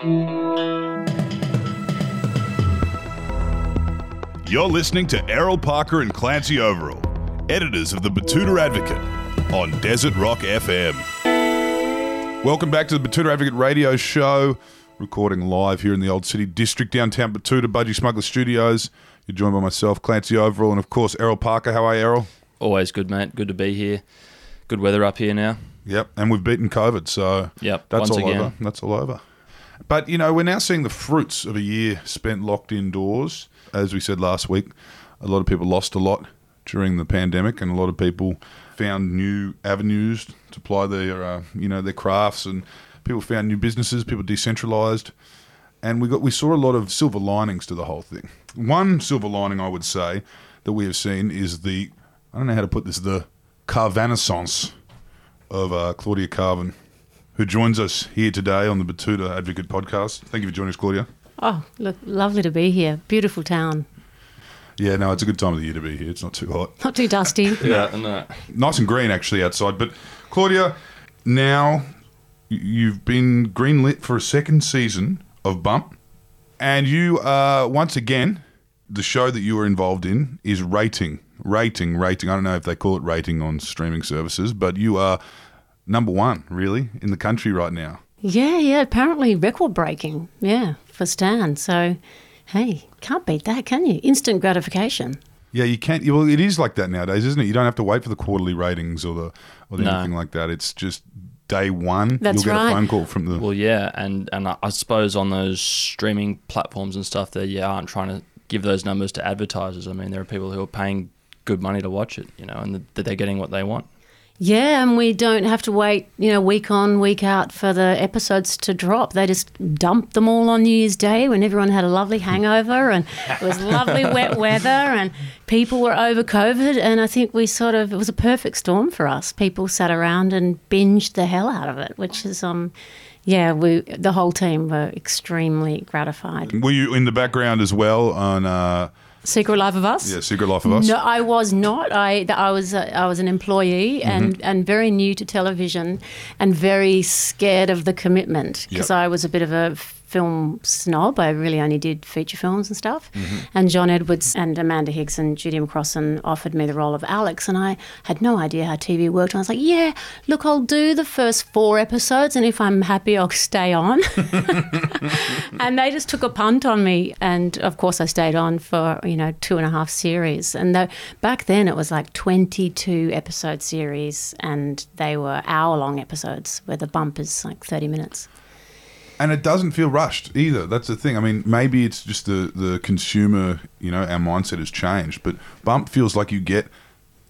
You're listening to Errol Parker and Clancy Overall, editors of the Batuta Advocate on Desert Rock FM. Welcome back to the Batuta Advocate radio show, recording live here in the Old City District, downtown Batuta, Budgie Smuggler Studios. You're joined by myself, Clancy Overall, and of course, Errol Parker. How are you, Errol? Always good, mate. Good to be here. Good weather up here now. Yep, and we've beaten COVID, so Yep, that's all again. over. That's all over. But you know, we're now seeing the fruits of a year spent locked indoors. As we said last week, a lot of people lost a lot during the pandemic, and a lot of people found new avenues to apply their, uh, you know, their crafts, and people found new businesses. People decentralized, and we got we saw a lot of silver linings to the whole thing. One silver lining, I would say, that we have seen is the I don't know how to put this the carvanisance of uh, Claudia Karvan, who joins us here today on the Batuta Advocate podcast. Thank you for joining us, Claudia. Oh, look, lovely to be here. Beautiful town. Yeah, no, it's a good time of the year to be here. It's not too hot. Not too dusty. Yeah, no. Nice and green actually outside. But Claudia, now you've been greenlit for a second season of Bump, and you are once again the show that you are involved in is rating, rating, rating. I don't know if they call it rating on streaming services, but you are number one really in the country right now. yeah, yeah. Apparently record breaking. Yeah, for Stan. So, hey, can't beat that, can you? Instant gratification. Yeah, you can't. Well, it is like that nowadays, isn't it? You don't have to wait for the quarterly ratings or the or the No. anything like that. It's just day one. That's you'll get a phone call from the. Well, yeah, and and I, I suppose on those streaming platforms and stuff, they yeah aren't trying to give those numbers to advertisers. I mean, there are people who are paying good money to watch it, you know, and that they're getting what they want. Yeah, and we don't have to wait, you know, week on, week out for the episodes to drop. They just dumped them all on New Year's Day when everyone had a lovely hangover and it was lovely wet weather and people were over COVID. And I think we sort of, it was a perfect storm for us. People sat around and binged the hell out of it, which is, um, yeah, we the whole team were extremely gratified. Were you in the background as well on uh, Secret Life of Us? yeah Secret Life of Us? No, I was not. I I was a, I was an employee Mm-hmm. and, and very new to television, and very scared of the commitment because Yep. I was a bit of a film snob. I really only did feature films and stuff. Mm-hmm. And John Edwards and Amanda Higgs and Judi McCrossin offered me the role of Alex, and I had no idea how TV worked. And I was like, "Yeah, look, I'll do the first four episodes, and if I'm happy, I'll stay on." and they just took a punt on me and of course i stayed on for you know two and a half series and though back then it was like 22 episode series and they were hour long episodes where the bump is like 30 minutes And it doesn't feel rushed either. That's the thing. I mean, maybe it's just the the consumer. You know, our mindset has changed, but Bump feels like you get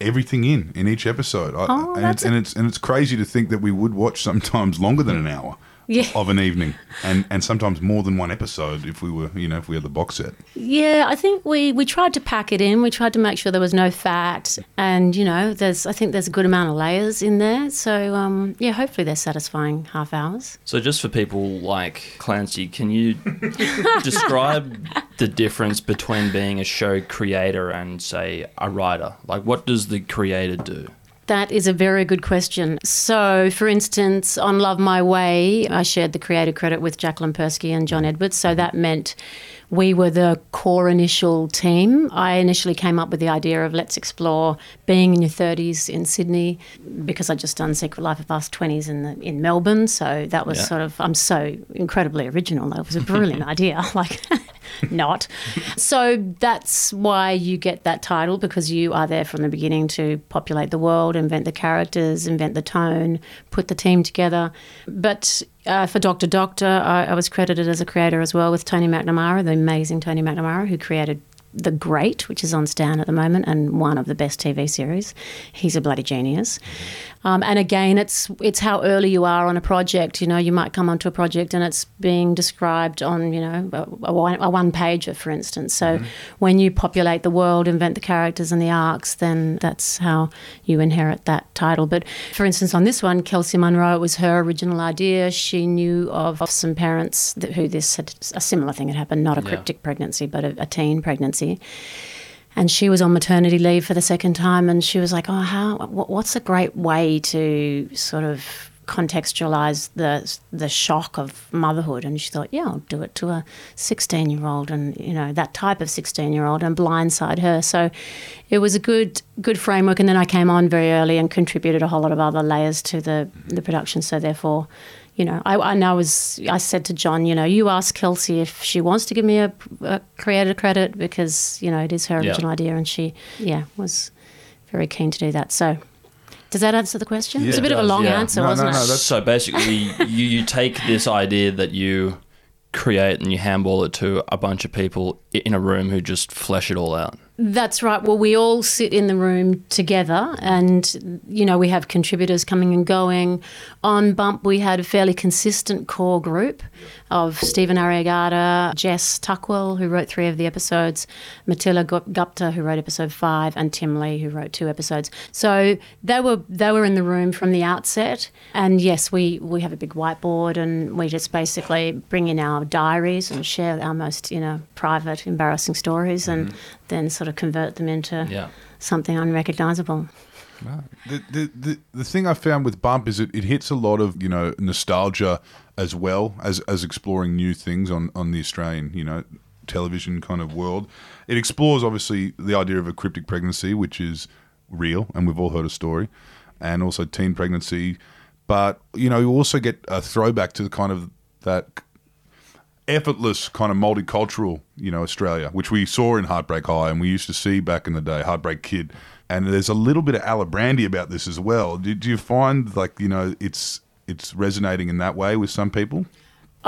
everything in in each episode. I, Oh, and that's it's and it's and it's crazy to think that we would watch sometimes longer than an hour. Yeah. Of an evening, and and sometimes more than one episode if we were, you know, if we had the box set. yeah i think we we tried to pack it in we tried to make sure there was no fat and you know there's i think there's a good amount of layers in there so um, yeah hopefully they're satisfying half hours So, just for people like Clancy, can you describe the difference between being a show creator and, say, a writer? Like, what does the creator do? That is a very good question. So, for instance, on Love My Way, I shared the creative credit with Jacqueline Perske and John Edwards. So that meant we were the core initial team. I initially came up with the idea of let's explore being in your 30s in Sydney because I'd just done Secret Life of Us 20s in the, in Melbourne. So that was Yeah. sort of I'm so incredibly original. That was a brilliant idea. Like not. So that's why you get that title because you are there from the beginning to populate the world, invent the characters, invent the tone, put the team together. But uh, for Doctor Doctor, I, I was credited as a creator as well with Tony McNamara, the amazing Tony McNamara, who created The Great, which is on Stan at the moment and one of the best TV series. He's a bloody genius. Um, and again, it's it's how early you are on a project. You know, you might come onto a project and it's being described on you know a, a one pager, for instance. So when you populate the world, invent the characters and the arcs, then that's how you inherit that title. But for instance, on this one, Kelsey Munro, it was her original idea. She knew of, of some parents that, who this had a similar thing had happened, not a Yeah. cryptic pregnancy, but a, a teen pregnancy and she was on maternity leave for the second time and she was like oh how what's a great way to sort of contextualize the the shock of motherhood. And she thought, yeah, I'll do it to a 16 year old, and you know that type of 16 year old, and blindside her. So it was a good good framework. And then I came on very early and contributed a whole lot of other layers to the the production. So therefore. You know, I, I know was I said to John, you know, you ask Kelsey if she wants to give me a, a creator credit because you know it is her Yeah. original idea, and she, yeah, was very keen to do that. So, does that answer the question? Yeah, it's a bit it of a long yeah. answer, No, no, wasn't no, it? that's- so basically, you, you take this idea that you create and you handball it to a bunch of people in a room who just flesh it all out. That's right. Well, we all sit in the room together, and you know we have contributors coming and going. On Bump, we had a fairly consistent core group of Stephen Ariagata, Jess Tuckwell, who wrote three of the episodes, Matilda Gupta, who wrote episode five, and Tim Lee, who wrote two episodes. So they were they were in the room from the outset. And yes, we we have a big whiteboard, and we just basically bring in our diaries and share our most you know private, embarrassing stories, and mm-hmm. Then sort of convert them into Yeah. something unrecognizable. The, the, the, the thing I found with Bump is it, it hits a lot of, you know, nostalgia as well as, as exploring new things on, on the Australian, you know, television kind of world. It explores, obviously, the idea of a cryptic pregnancy, which is real, and we've all heard a story, and also teen pregnancy. But, you know, you also get a throwback to the kind of that effortless kind of multicultural, you know, Australia, which we saw in Heartbreak High and we used to see back in the day, Heartbreak Kid. And there's a little bit of Alibrandi about this as well. Do you find like, you know, it's it's resonating in that way with some people?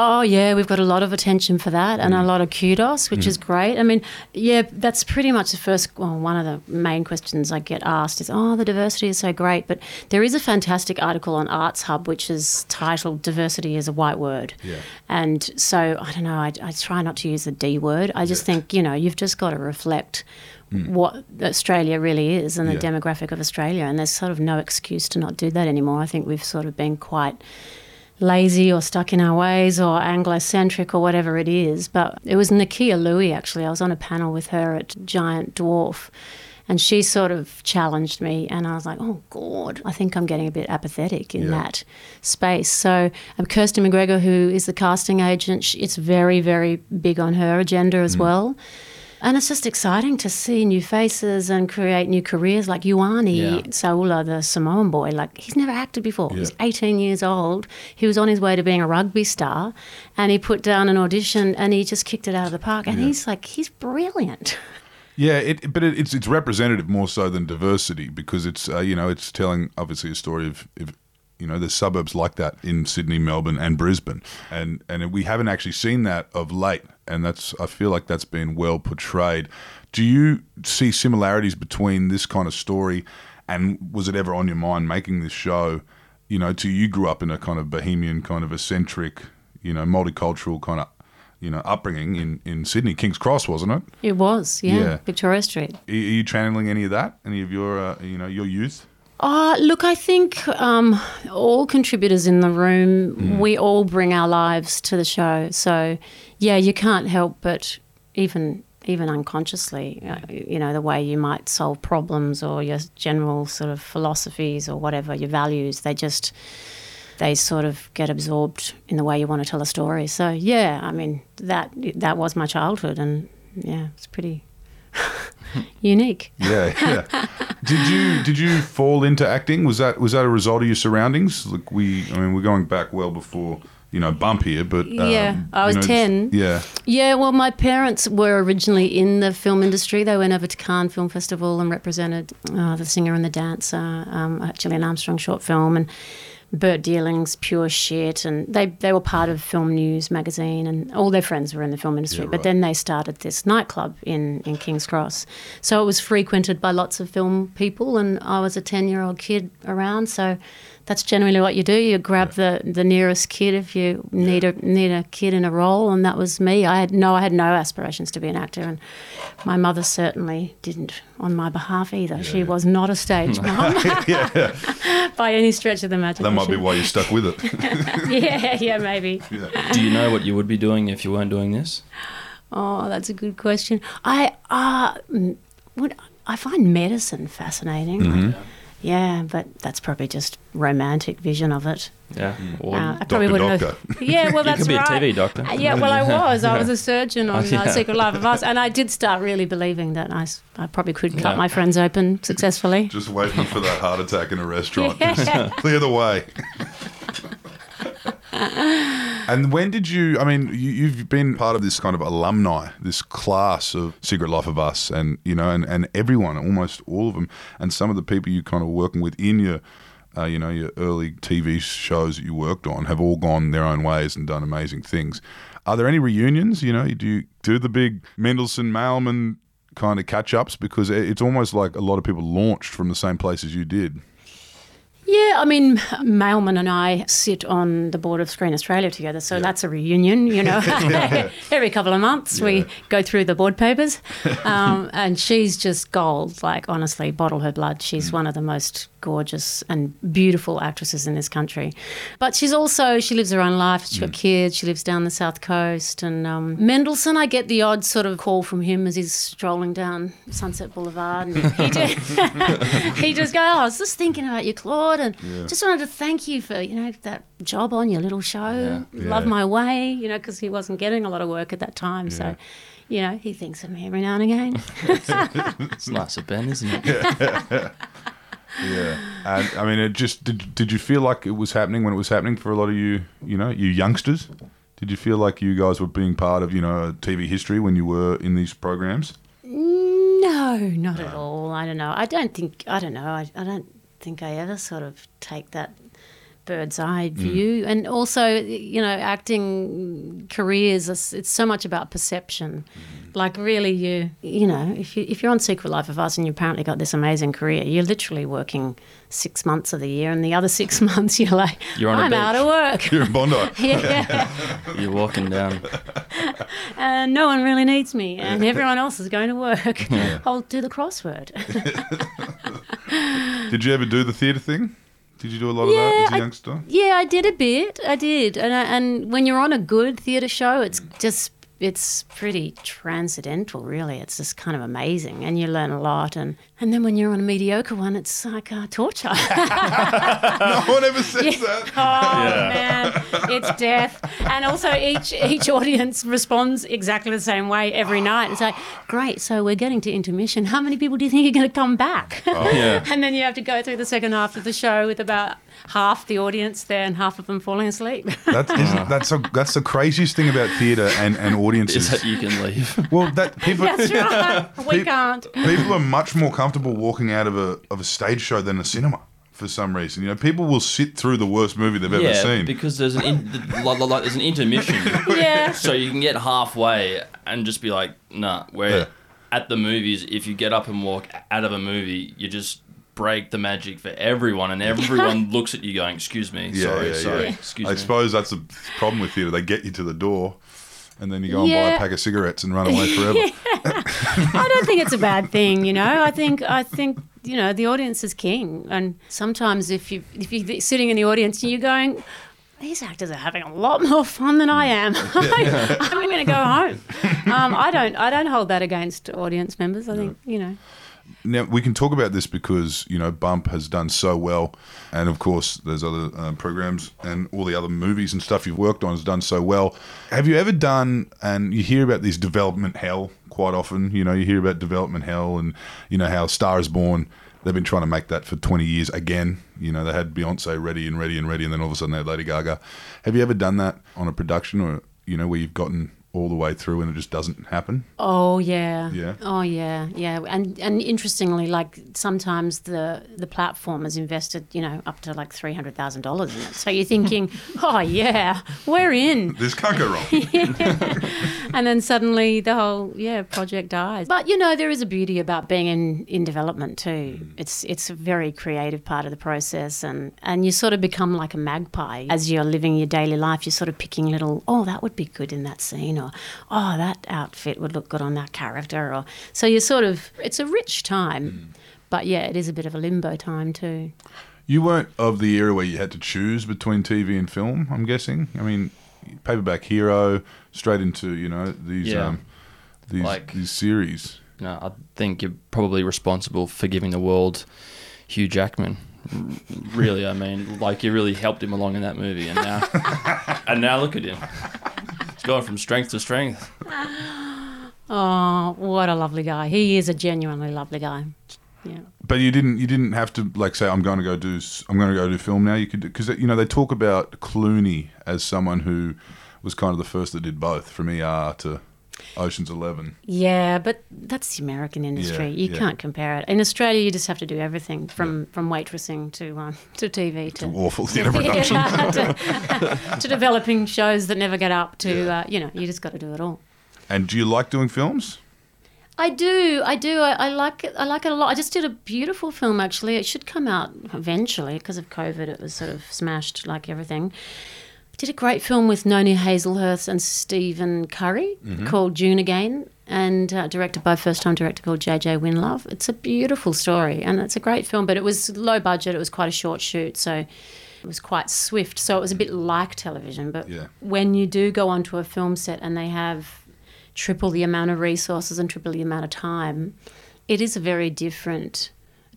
Oh yeah, we've got a lot of attention for that and a mm. lot of kudos, which is mm. great. I mean, yeah, that's pretty much the first. Well, one of the main questions I get asked is, "Oh, the diversity is so great," but there is a fantastic article on Arts Hub which is titled "Diversity is a White Word," Yeah. and so I don't know. I, I try not to use the D word. I just think you know you've just got to reflect. Mm. What Australia really is and the Yeah. demographic of Australia, and there's sort of no excuse to not do that anymore. I think we've sort of been quite lazy or stuck in our ways or Anglo-centric or whatever it is. But it was Nakkiah Lui actually. I was on a panel with her at Giant Dwarf. And she sort of challenged me, and I was like, "Oh God, I think I'm getting a bit apathetic in Yeah. that space." So, um, Kirsty McGregor, who is the casting agent, she, it's very, very big on her agenda as well. And it's just exciting to see new faces and create new careers like Ioane Yeah. Saula, the Samoan boy. Like, he's never acted before. He's Yeah. 18 years old. He was on his way to being a rugby star and he put down an audition and he just kicked it out of the park. And he's like, he's brilliant. Yeah, it, but it, it's it's representative more so than diversity because it's uh, you know it's telling obviously a story of, of you know there's suburbs like that in Sydney, Melbourne, and Brisbane, and and we haven't actually seen that of late, and that's I feel like that's been well portrayed. Do you see similarities between this kind of story, and was it ever on your mind making this show? You know, to you grew up in a kind of bohemian, kind of eccentric, you know, multicultural kind of. You know, upbringing in, in Sydney, King's Cross, wasn't it? It was, yeah, Yeah. Victoria Street. Are you channeling any of that? Any of your, uh, you know, your youth? Uh, look, I think um, all contributors in the room, we all bring our lives to the show. So, yeah, you can't help but even even unconsciously, uh, you know, the way you might solve problems or your general sort of philosophies or whatever your values, they just they sort of get absorbed in the way you want to tell a story. So, yeah, I mean that that was my childhood, and yeah, it's pretty unique. Yeah, yeah. did you did you fall into acting? Was that was that a result of your surroundings? Like we, I mean, we're going back well before you know bump here, but um, Yeah, I was you know, 10. Yeah, Yeah, well, my parents were originally in the film industry. They went over to Cannes Film Festival and represented uh, The Singer and the Dancer, um, actually an Armstrong short film, and Bert Deling's Pure Shit. And they, they were part of Film News magazine, and all their friends were in the film industry. Yeah, But then they started this nightclub in, in King's Cross. So it was frequented by lots of film people, and I was a 10 year old kid around. So that's generally what you do. You grab the, the nearest kid if you need a need a kid in a role, and that was me. I had no I had no aspirations to be an actor, and my mother certainly didn't on my behalf either. She was not a stage mom by any stretch of the imagination. that might be why you stuck with it. yeah, yeah, maybe. Do you know what you would be doing if you weren't doing this? Oh, that's a good question. I uh, mm, would I find medicine fascinating. Mm-hmm. Yeah, but that's probably just romantic vision of it. Yeah. Or Uh, I probably Doctor wouldn't Doctor. have. Yeah, well, that's you that's could be right. a TV doctor. Uh, Yeah, well, I was. I was a surgeon on Oh, yeah. uh, Secret Life of Us, and I did start really believing that I, I probably could cut Yeah. my friends open successfully. Just waiting for that heart attack in a restaurant. Yeah. Just clear the way. and when did you? I mean, you, you've been part of this kind of alumni, this class of Secret Life of Us, and you know, and, and everyone, almost all of them, and some of the people you kind of working with in your. Uh, you know, your early TV shows that you worked on have all gone their own ways and done amazing things. Are there any reunions? You know, do you do the big Mendelsohn Mailman kind of catch ups? Because it's almost like a lot of people launched from the same place as you did. Yeah, I mean, Mailman and I sit on the board of Screen Australia together, so that's a reunion, you know. Every couple of months we go through the board papers. Um, and she's just gold, like, honestly, bottle her blood. She's one of the most gorgeous and beautiful actresses in this country. But she's also, she lives her own life. She's got kids. She lives down the south coast. And um, Mendelsohn, I get the odd sort of call from him as he's strolling down Sunset Boulevard. And he, just, he just goes, oh, I was just thinking about you, Claude, and just wanted to thank you for, you know, that job on your little show, Love Yeah. My Way, you know, because he wasn't getting a lot of work at that time. So, you know, he thinks of me every now and again. It's nice of Ben, isn't it? Yeah, and I mean, it just did. Did you feel like it was happening when it was happening for a lot of you? You know, you youngsters. Did you feel like you guys were being part of you know TV history when you were in these programs? No, not at all. I don't know. I don't think. I don't know. I, I don't think I ever sort of take that bird's eye mm. view. And also, you know, acting careers. It's so much about perception. Mm. Like really, you you know, if you if you're on Secret Life of Us and you apparently got this amazing career, you're literally working six months of the year, and the other six months you're like, You're I'm out of work. You're in Bondi. yeah. You're walking down. and no one really needs me, and everyone else is going to work. I'll do the crossword. Did you ever do the theatre thing? Did you do a lot of that Yeah, as a I- youngster? yeah, I did a bit. I did, and I, and when you're on a good theatre show, it's mm. just it's pretty transcendental, really. It's just kind of amazing, and you learn a lot. And and then when you're on a mediocre one, it's like uh, torture. no one ever says that. Oh man, it's death. And also each each audience responds exactly the same way every night. It's like, great, so we're getting to intermission. How many people do you think are going to come back? Oh, Yeah. and then you have to go through the second half of the show with about half the audience there and half of them falling asleep. That's isn't, that's a, that's the craziest thing about theatre and and Is audiences. that you can leave. well, that people That's right. We Pe- can't. people are much more comfortable walking out of a of a stage show than a cinema for some reason. You know, people will sit through the worst movie they've ever seen. because there's an in, like, like, there's an intermission, Yeah. so you can get halfway and just be like, nah. Where Yeah. at the movies, if you get up and walk out of a movie, you just break the magic for everyone, and everyone looks at you going, "Excuse me, Yeah, sorry, yeah, sorry, yeah. excuse I me." suppose that's the problem with theatre. They get you to the door, and then you go and buy a pack of cigarettes and run away forever. I don't think it's a bad thing, you know. I think I think you know the audience is king, and sometimes if you if you're sitting in the audience and you're going. These actors are having a lot more fun than I am. I'm going to go home. Um, I don't. I don't hold that against audience members. I think you know. Now we can talk about this because you know Bump has done so well, and of course there's other um, programs and all the other movies and stuff you've worked on has done so well. Have you ever done? And you hear about this development hell quite often. You know, you hear about development hell, and you know how Star is Born. They've been trying to make that for 20 years again. You know, they had Beyonce ready and ready and ready, and then all of a sudden they had Lady Gaga. Have you ever done that on a production, or you know, where you've gotten all the way through and it just doesn't happen? Oh yeah. Yeah. Oh yeah, yeah. And and interestingly, like sometimes the the platform has invested, you know, up to like three hundred thousand dollars in it. So you're thinking, oh yeah, we're in. This can't go wrong. and then suddenly the whole yeah project dies. But you know there is a beauty about being in, in development too. Mm. It's it's a very creative part of the process, and and you sort of become like a magpie as you're living your daily life. You're sort of picking little oh that would be good in that scene, or oh that outfit would look good on that character, or so you're sort of it's a rich time. But yeah, it is a bit of a limbo time too. You weren't of the era where you had to choose between TV and film. I'm guessing. I mean, paperback hero, straight into you know these Yeah. um, these Like- these series. No, I think you're probably responsible for giving the world Hugh Jackman. Really, I mean, like you really helped him along in that movie, and now, and now look at him. He's gone from strength to strength. Oh, what a lovely guy. He is a genuinely lovely guy. Yeah. But you didn't you didn't have to like say I'm going to go do I'm going to go do film now. You could because you know they talk about Clooney as someone who was kind of the first that did both from ER to Ocean's Eleven. Yeah, but that's the American industry. Yeah, you yeah. can't compare it. In Australia, you just have to do everything from, from waitressing to um, to TV to, Awful theatre production. Yeah, to, to developing shows that never get up to uh, you know you just got to do it all. And do you like doing films? I do, I do. I, I like it. I like it a lot. I just did a beautiful film actually. It should come out eventually because of COVID. It was sort of smashed like everything. Did a great film with Noni Hazlehurst and Stephen Curry called June Again, and uh, directed by first-time director called JJ Winlove. It's a beautiful story and it's a great film, but it was low budget. It was quite a short shoot, so it was quite swift. So it was a bit like television. But Yeah. when you do go onto a film set and they have triple the amount of resources and triple the amount of time, it is a very different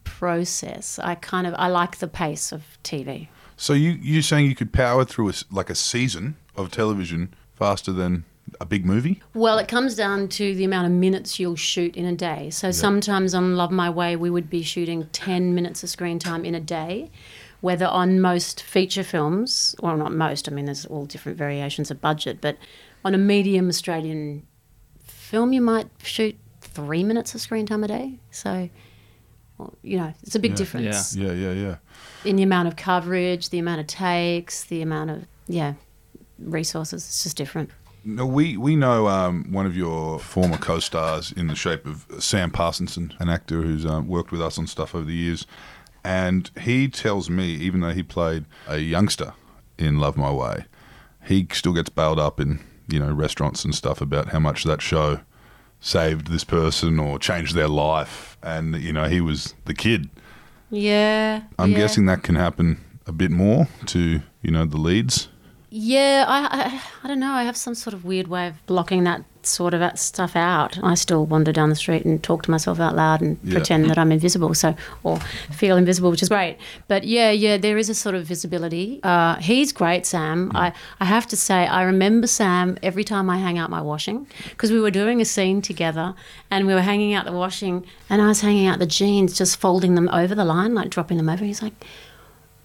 process. I kind of I like the pace of TV. So you you're saying you could power through a like a season of television faster than a big movie? Well, it comes down to the amount of minutes you'll shoot in a day. So sometimes on Love My Way, we would be shooting 10 minutes of screen time in a day. Whether on most feature films, well, not most, I mean, there's all different variations of budget, but on a medium Australian film, you might shoot three minutes of screen time a day. So, well, you know, it's a big Yeah. difference Yeah, yeah, yeah. in the amount of coverage, the amount of takes, the amount of, yeah, resources. It's just different. No, we we know um, one of your former co-stars in the shape of Sam Parsonson, an actor who's um, worked with us on stuff over the years, and he tells me, even though he played a youngster in Love My Way, he still gets bailed up in you know restaurants and stuff about how much that show saved this person or changed their life, and you know he was the kid. Yeah. I'm yeah. guessing that can happen a bit more to you know the leads. Yeah, I, I I don't know. I have some sort of weird way of blocking that sort of that stuff out. I still wander down the street and talk to myself out loud and Yeah. pretend that I'm invisible, so or feel invisible, which is great. But yeah, yeah, there is a sort of visibility. Uh, he's great, Sam. I I have to say, I remember Sam every time I hang out my washing because we were doing a scene together and we were hanging out the washing and I was hanging out the jeans, just folding them over the line, like dropping them over. He's like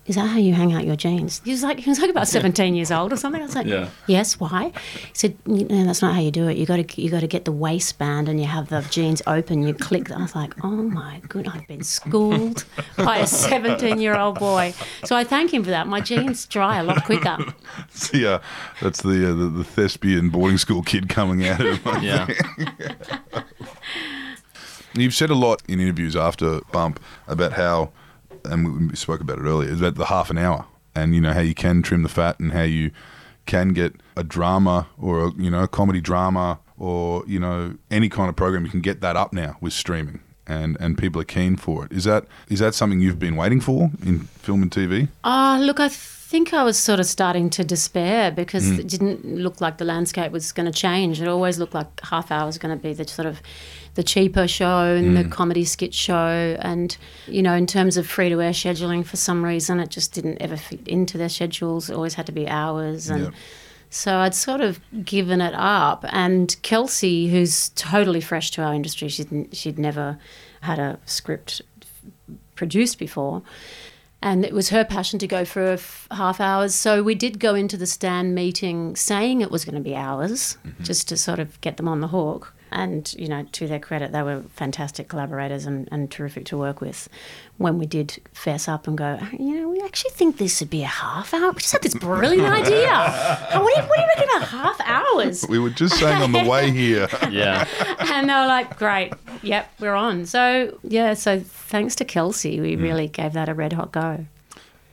is that how you hang out your jeans? He was like, he was like about 17 years old or something. I was like, Yeah. yes, why? He said, no, that's not how you do it. You got to, you got to get the waistband and you have the jeans open. You click. I was like, oh my good, I've been schooled by a 17 year old boy. So I thank him for that. My jeans dry a lot quicker. Yeah, that's the, uh, the the thespian boarding school kid coming out of him. Yeah. You've said a lot in interviews after Bump about how, and we spoke about it earlier, about the half an hour, and you know how you can trim the fat, and how you can get a drama or a you know a comedy drama or you know any kind of program. You can get that up now with streaming, and and people are keen for it. Is that is that something you've been waiting for in film and TV? Ah, look, I think I was sort of starting to despair because hmm. it didn't look like the landscape was going to change. It always looked like half hour was going to be the sort of the cheaper show and the hmm. comedy skit show. And, you know, in terms of free to air scheduling, for some reason, it just didn't ever fit into their schedules. It always had to be hours. And so I'd sort of given it up. And Kelsey, who's totally fresh to our industry, she'd, she'd never had a script produced before. And it was her passion to go for f- half hours. So we did go into the Stan meeting saying it was going to be hours, mm-hmm. just to sort of get them on the hook. And, you know, to their credit, they were fantastic collaborators and, and terrific to work with. When we did fess up and go, you know, we actually think this would be a half hour. We just had this brilliant idea. What do, you, what do you reckon about half hours? We were just saying on the way here. Yeah. and they were like, "Great, yep, we're on." So yeah, so thanks to Kelsey, we really gave that a red hot go.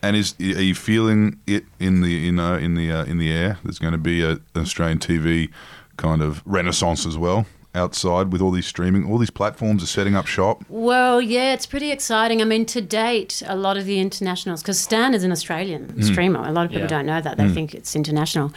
And is are you feeling it in the you know in the uh, in the air? There's going to be a, an Australian TV kind of renaissance as well outside with all these streaming, all these platforms are setting up shop. Well, yeah, it's pretty exciting. I mean, to date, a lot of the internationals, because Stan is an Australian mm. streamer. A lot of people Yeah. don't know that; they mm. think it's international.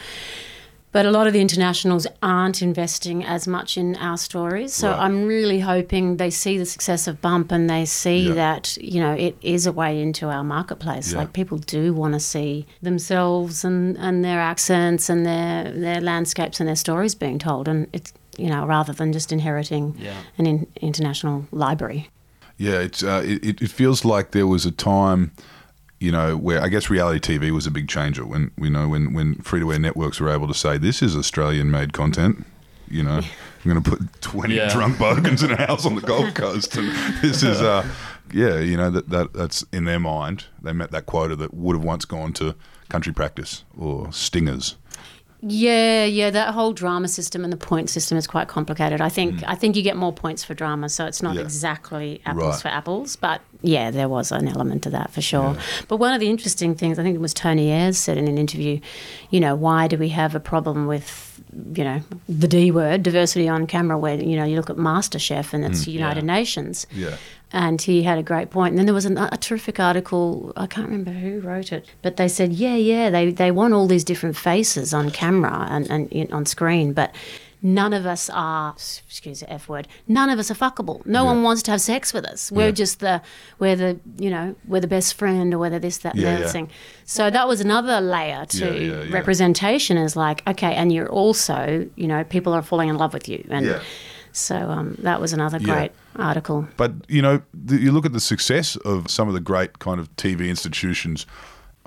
But a lot of the internationals aren't investing as much in our stories. So Right. I'm really hoping they see the success of Bump and they see Yeah. that, you know, it is a way into our marketplace. Yeah. Like people do want to see themselves and, and their accents and their, their landscapes and their stories being told. And it's, you know, rather than just inheriting Yeah. an in, international library. Yeah, it's uh, it, it- it feels like there was a time, you know, where I guess reality TV was a big changer when you know when when free to air networks were able to say this is Australian made content. You know, I'm going to put 20 Yeah. drunk bogans in a house on the Gold Coast, and this is, uh, yeah, you know that, that that's in their mind. They met that quota that would have once gone to country practice or stingers. Yeah, yeah, that whole drama system and the point system is quite complicated. I think I think you get more points for drama, so it's not Mm. Yeah. exactly apples Right. for apples, but yeah, there was an element to that for sure. But one of the interesting things, I think it was Tony Ayres said in an interview, you know, why do we have a problem with, you know, the D word, diversity on camera, where, you know, you look at MasterChef and it's United Yeah. Nations. Yeah. And he had a great point. And then there was an, a terrific article, I can't remember who wrote it, but they said, yeah, yeah, they, they want all these different faces on camera and, and in- on screen, but none of us are, excuse the F word, none of us are fuckable. No Yeah. one wants to have sex with us. We're Yeah. just the, we're the, you know, we're the best friend or whether this, that, and Yeah, the other yeah. thing. So that was another layer to representation is like, okay, and you're also, you know, people are falling in love with you. And Yeah. So um, that was another Yeah. great article. But you know, you look at the success of some of the great kind of TV institutions,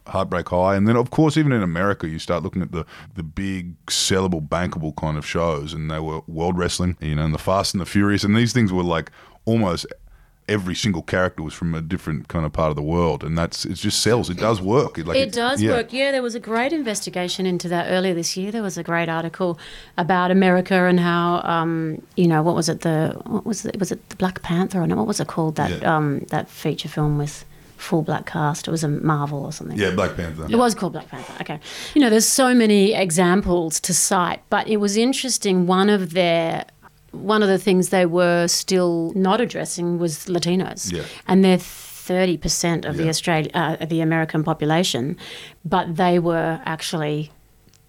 Heartbreak High, and then of course even in America, you start looking at the the big sellable, bankable kind of shows, and they were World Wrestling, you know, and the Fast and the Furious, and these things were like almost every single character was from a different kind of part of the world, and that's it just sells. It does work. It, like, It does yeah. work. Yeah, there was a great investigation into that earlier this year. There was a great article about America and how, um, you know, what was it? The what was it? Was it the Black Panther or no? What was it called? That Yeah. um, that feature film with full black cast. It was a Marvel or something. Yeah, Black Panther. It was called Black Panther. Okay. You know, there's so many examples to cite, but it was interesting. One of their one of the things they were still not addressing was Latinos, Yeah. and they're thirty percent of the Yeah. Australia, uh, of the American population, but they were actually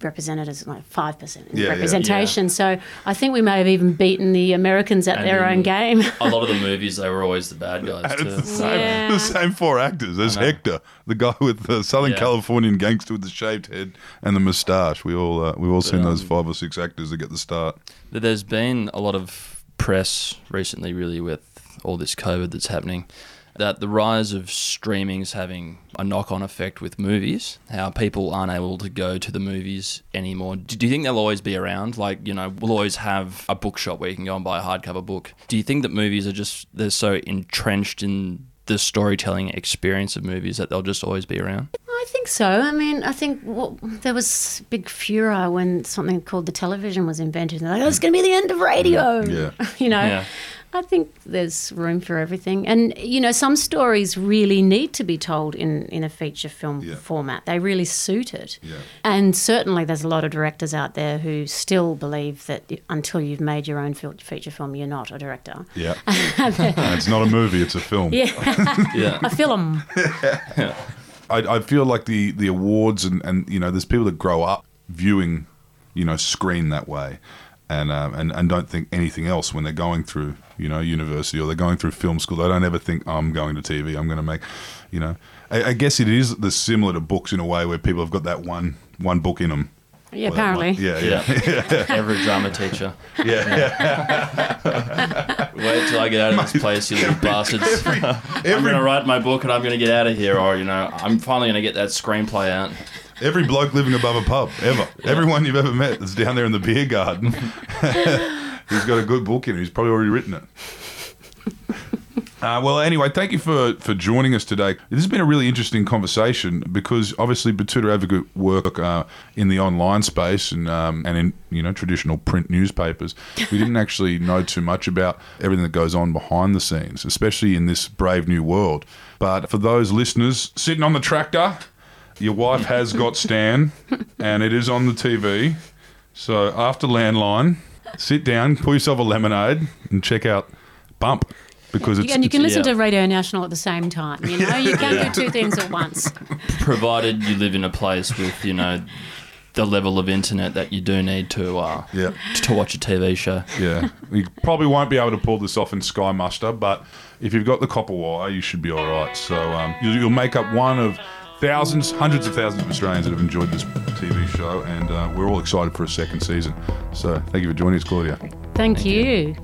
represented as like five percent Yeah, yeah. representation. So I think we may have even beaten the Americans at And their own game. A lot of the movies, they were always the bad guys And it's the too. same, Yeah. the same four actors. There's Hector, the guy with the Southern Yeah. Californian gangster with the shaved head and the moustache. We all uh, we've all seen those um, five or six actors that get the start. There's been a lot of press recently, really, with all this COVID that's happening, that the rise of streaming is having a knock on effect with movies, how people aren't able to go to the movies anymore. Do do you think they'll always be around? Like, you know, we'll always have a bookshop where you can go and buy a hardcover book. Do you think that movies are just, they're so entrenched in the storytelling experience of movies that they'll just always be around? I think so. I mean, I think well, there was big furor when something called the television was invented. They're like, oh, it's going to be the end of radio. Yeah. you know, Yeah. I think there's room for everything. And, you know, some stories really need to be told in, in a feature film Yeah. format. They really suit it. Yeah. And certainly there's a lot of directors out there who still believe that until you've made your own feature film, you're not a director. Yeah, it's not a movie; it's a film. Yeah, Yeah. a film. I, I feel like the the awards and and you know, there's people that grow up viewing, you know, screen that way, and um, and and don't think anything else when they're going through you know university or they're going through film school. They don't ever think oh, I'm going to TV. I'm going to make, you know. I, I guess it is the similar to books in a way where people have got that one one book in them. Yeah, apparently. Yeah, yeah, Yeah. Every drama teacher. yeah. Wait till I get out of this place, you little bastards. I'm going to write my book and I'm going to get out of here, or, you know, I'm finally going to get that screenplay out. Every bloke living above a pub ever. Everyone you've ever met that's down there in the beer garden. He's got a good book in it. He's probably already written it. Uh, well, anyway, thank you for, for joining us today. This has been a really interesting conversation because obviously Batuta Advocate work uh, in the online space and um, and in you know traditional print newspapers. We didn't actually know too much about everything that goes on behind the scenes, especially in this brave new world. But for those listeners sitting on the tractor, your wife has got Stan, and it is on the TV. So after landline, sit down, pour yourself a lemonade, and check out Bump because it's and you can listen yeah. to Radio National at the same time. You know, you can't do two things at once. Provided you live in a place with, you know, the level of internet that you do need to uh, Yeah. to watch a TV show. Yeah, you probably won't be able to pull this off in Sky Muster, but if you've got the copper wire, you should be all right. So um, you'll, you'll make up one of thousands, hundreds of thousands of Australians that have enjoyed this TV show, and uh, we're all excited for a second season. So thank you for joining us, Claudia. Thank, you.